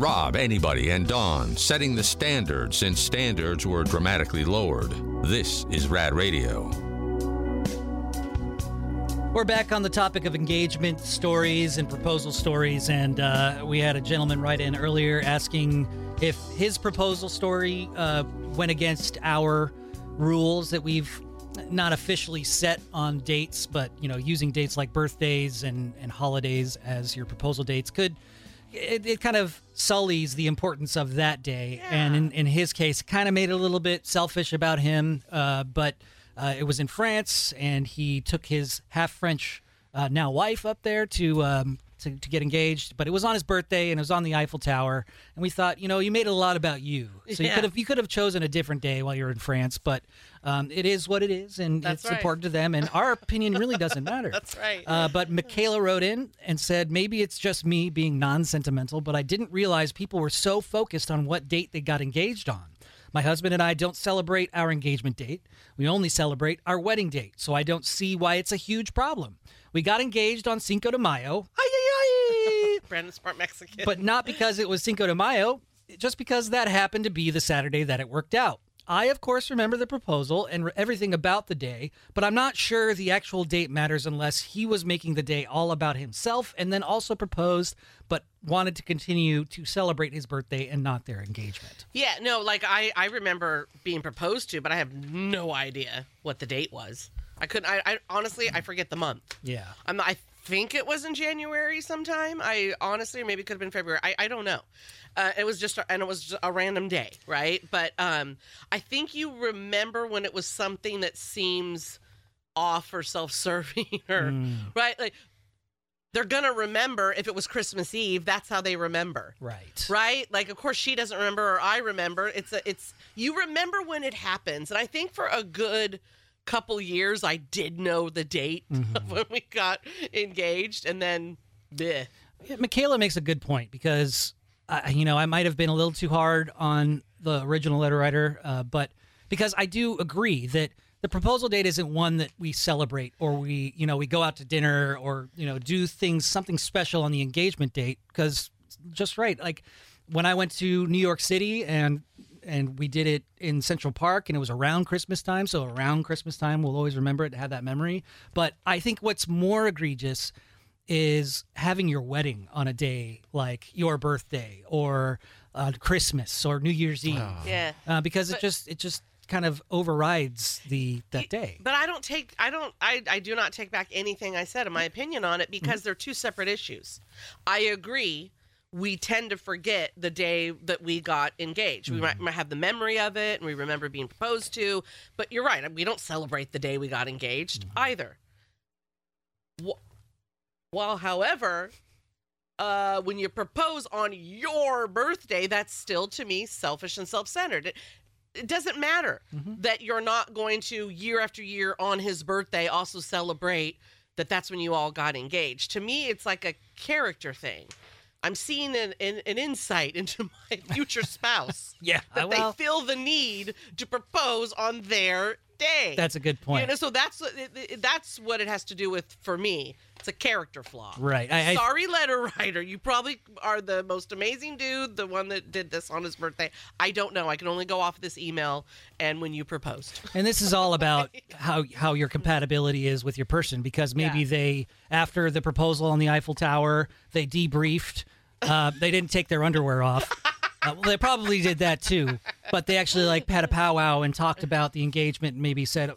Rob, Arnie, and Dawn setting the standard since standards were dramatically lowered. This is Rad Radio. We're back on the topic of engagement stories and proposal stories, and uh, we had a gentleman write in earlier asking if his proposal story uh, went against our rules that we've not officially set on dates, but you know, using dates like birthdays and, and holidays as your proposal dates could it, it kind of sullies the importance of that day. And in, in his case, kind of made it a little bit selfish about him, uh, but. Uh, it was in France, and he took his half French uh, now wife up there to, um, to to get engaged. But it was on his birthday, and it was on the Eiffel Tower. And we thought, you know, you made it a lot about you, so you Yeah. could have you could have chosen a different day while you're in France. But um, it is what it is, and That's it's right. important to them. And our opinion really doesn't matter. That's right. Uh, but Michaela wrote in and said, maybe it's just me being non sentimental, but I didn't realize people were so focused on what date they got engaged on. My husband and I don't celebrate our engagement date. We only celebrate our wedding date, so I don't see why it's a huge problem. We got engaged on Cinco de Mayo, ay, ay, ay, Brandon Smart Mexican. but not because it was Cinco de Mayo, just because that happened to be the Saturday that it worked out. I, of course, remember the proposal and re- everything about the day, but I'm not sure the actual date matters unless he was making the day all about himself and then also proposed, but wanted to continue to celebrate his birthday and not their engagement. yeah, no, like I, I remember being proposed to, but I have no idea what the date was. I couldn't. I, I honestly, I forget the month. Yeah. I'm. I think it was in January sometime. I honestly, maybe it could have been February. I, I don't know. Uh, it was just, a, and it was a random day, right? But um, I think you remember when it was something that seems off or self-serving, or right, like they're gonna remember if it was Christmas Eve. That's how they remember. Right. right like of course she doesn't remember or i remember it's a it's you remember when it happens and i think for a good couple years i did know the date of when we got engaged and then bleh. Yeah, Michaela makes a good point because, uh, you know, I might have been a little too hard on the original letter writer, uh, but because I do agree that the proposal date isn't one that we celebrate or we, you know, we go out to dinner or, you know, do things, something special on the engagement date. Because just right, like when I went to New York City and and we did it in Central Park and it was around Christmas time. So around Christmas time, we'll always remember it, to have that memory. But I think what's more egregious is having your wedding on a day like your birthday or uh, Christmas or New Year's Eve, yeah uh, because it just it just kind of overrides the that day. but i don't take i don't I, I do not take back anything i said in my opinion on it because they're two separate issues i agree we tend to forget the day that we got engaged. We might, mm-hmm. might have the memory of it and we remember being proposed to, but you're right. We don't celebrate the day we got engaged mm-hmm. either. Wh- While, however, uh, when you propose on your birthday, that's still to me selfish and self centered. It, it doesn't matter mm-hmm. that you're not going to year after year on his birthday also celebrate that that's when you all got engaged. To me, it's like a character thing. I'm seeing an, an, an insight into my future spouse. Yeah, that well- they feel the need to propose on their day. That's a good point. You know, so that's what it- it- that's what it has to do with for me. It's a character flaw. Right. I- I- Sorry, letter writer. You probably are the most amazing dude, the one that did this on his birthday. I don't know. I can only go off this email and when you proposed. And this is all about how how your compatibility is with your person because maybe Yeah. they after the proposal on the Eiffel Tower they debriefed. Uh, they didn't take their underwear off. Uh, well, they probably did that too, but they actually like had a powwow and talked about the engagement. and Maybe said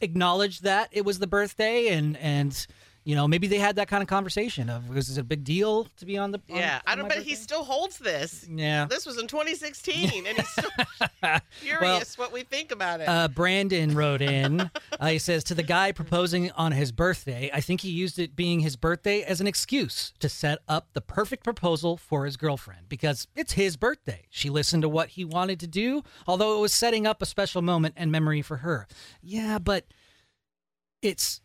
acknowledged that it was the birthday and and you know maybe they had that kind of conversation of was it a big deal to be on the on- Yeah, I don't. But he still holds this. Yeah. This was in 2016, and he's still curious what we think about it. Uh, Brandon wrote in. Uh, he says to the guy proposing on his birthday, I think he used it being his birthday as an excuse to set up the perfect proposal for his girlfriend because it's his birthday. She listened to what he wanted to do, although it was setting up a special moment and memory for her. Yeah, but it's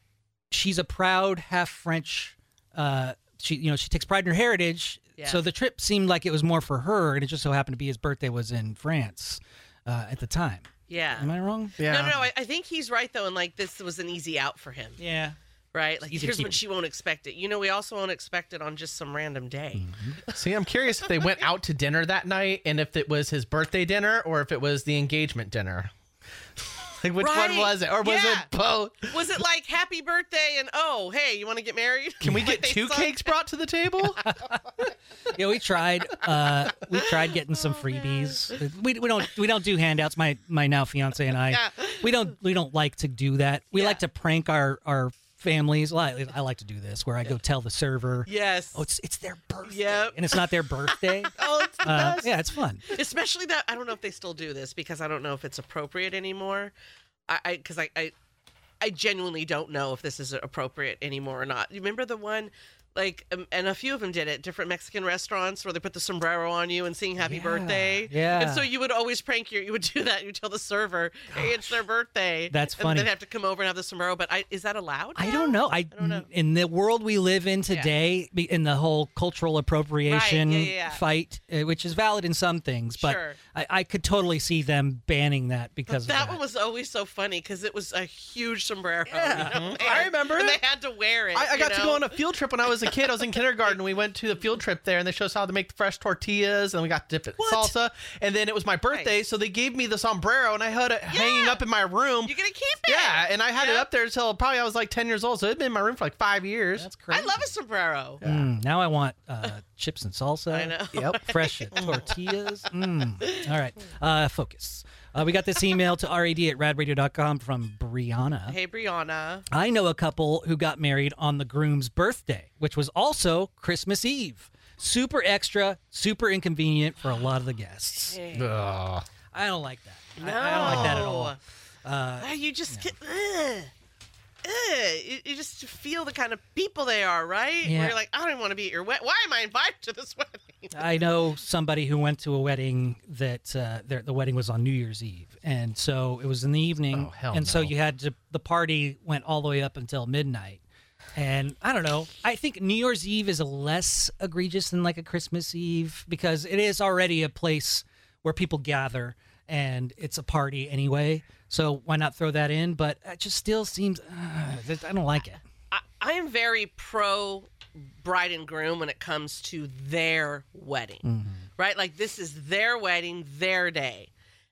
she's a proud half French. Uh, she you know she takes pride in her heritage. Yeah. So the trip seemed like it was more for her, and it just so happened to be his birthday was in France uh, at the time. yeah. Am I wrong? No, no, no. I, I think he's right though, and like this was an easy out for him, Yeah. right? Like easy here's keep when it. she won't expect it. You know, we also won't expect it on just some random day. Mm-hmm. See, I'm curious if they went out to dinner that night and if it was his birthday dinner or if it was the engagement dinner. Like which one was it? Or was Yeah. it both? Was it like happy birthday and oh hey you want to get married? Can we get they two cakes brought to the table? Yeah, we tried. Uh, we tried getting some Oh, freebies. We, we don't we don't do handouts. My my now fiance and I. Yeah. We don't we don't like to do that. We Yeah. like to prank our our families. Well, I, I like to do this where I go tell the server. Yes. Oh, it's it's their birthday, Yep. and it's not their birthday. Oh, it's the Uh, best. yeah, it's fun. Especially that I don't know if they still do this because I don't know if it's appropriate anymore. I I because I, I I genuinely don't know if this is appropriate anymore or not. You remember the one like um, and a few of them did it different mexican restaurants where they put the sombrero on you and sing happy Yeah, birthday yeah. and so you would always prank your you would do that you tell the server hey it's their birthday That's and funny. they'd have to come over and have the sombrero but I, is that allowed I don't know. I, don't know. in the world we live in today, be- in the whole cultural appropriation yeah, yeah. fight, uh, which is valid in some things, but Sure. I, I could totally see them banning that because of that that. one was always so funny because it was a huge sombrero. you know? They I remember and they had to wear it. I, I got to go on a field trip when I was a kid. I was in kindergarten. We went to the field trip there, and they showed us how to make the fresh tortillas, and we got to dip it in salsa. And then it was my birthday, Nice. so they gave me the sombrero, and I had it hanging up in my room. You're gonna keep it. Yeah, and I had it up there until probably I was like ten years old. So it'd been in my room for like five years. That's crazy. I love a sombrero. Mm, now I want uh, chips and salsa. I know. Yep. Fresh tortillas. Mm. All right. Uh, focus. Uh, we got this email to rad at radradio.com from Brianna. Hey, Brianna. I know a couple who got married on the groom's birthday, which was also Christmas Eve. Super extra, super inconvenient for a lot of the guests. Ugh. I don't like that. No, I, I don't like that at all. Uh, you just get. Ugh. Ugh. You, you just feel the kind of people they are, right? Yeah. Where you're like, I don't want to be at your wedding. Why am I invited to this wedding? I know somebody who went to a wedding that uh, their, the wedding was on New Year's Eve, and so it was in the evening, Oh, hell and so you had to. The party went all the way up until midnight, and I don't know. I think New Year's Eve is less egregious than like a Christmas Eve because it is already a place where people gather and it's a party anyway. So why not throw that in? But it just still seems uh, I don't like it. I, I am very pro bride and groom when it comes to their wedding, Mm-hmm. right? Like this is their wedding, their day,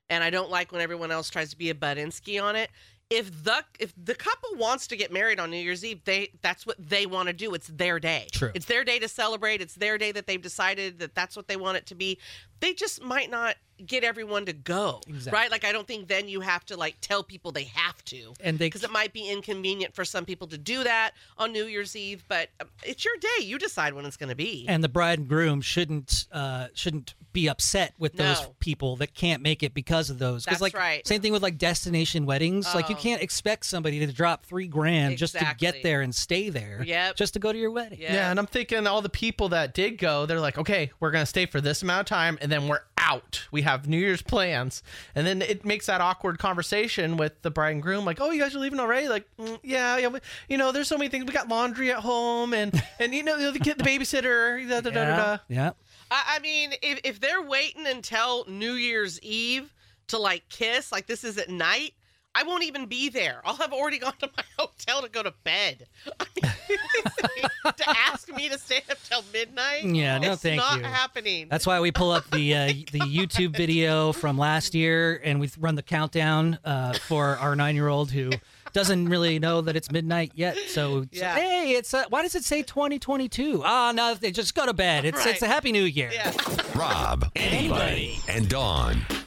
and I don't like when everyone else tries to be a Budinsky on it. If the if the couple wants to get married on New Year's Eve, they that's what they want to do. It's their day. True. It's their day to celebrate. It's their day that they've decided that that's what they want it to be. They just might not get everyone to go, Exactly. right? Like I don't think then you have to like tell people they have to And they because it might be inconvenient for some people to do that on New Year's Eve, but um, it's your day. You decide when it's going to be. and the bride and groom shouldn't uh, shouldn't be upset with those people that can't make it because of those. 'Cause, That's like right. same thing with like destination weddings. Like you Oh. can't expect somebody to drop three grand just to get there and stay there. Yep. Just to go to your wedding. Yeah. Yeah, and I'm thinking all the people that did go, they're like, okay, we're gonna stay for this amount of time, and then we're out. We have New Year's plans, and then it makes that awkward conversation with the bride and groom, like, oh, you guys are leaving already? Like, mm, yeah, yeah, we, you know, there's so many things. We got laundry at home, and and you know, the kid, the babysitter, da da da da. Yeah. da. yeah. I, I mean, if, if they're waiting until New Year's Eve to like kiss, like this is at night, I won't even be there. I'll have already gone to my hotel to go to bed. I mean, to ask me to stay up till midnight? Yeah, no, it's thank not you. happening. That's why we pull up the uh, the YouTube video from last year and we run the countdown uh, for our nine year old who doesn't really know that it's midnight yet. So it's, Yeah. hey, it's uh, why does it say 2022? Ah, no, they just go to bed. It's it's a happy new year. yeah. Rob, Arnie, and Dawn.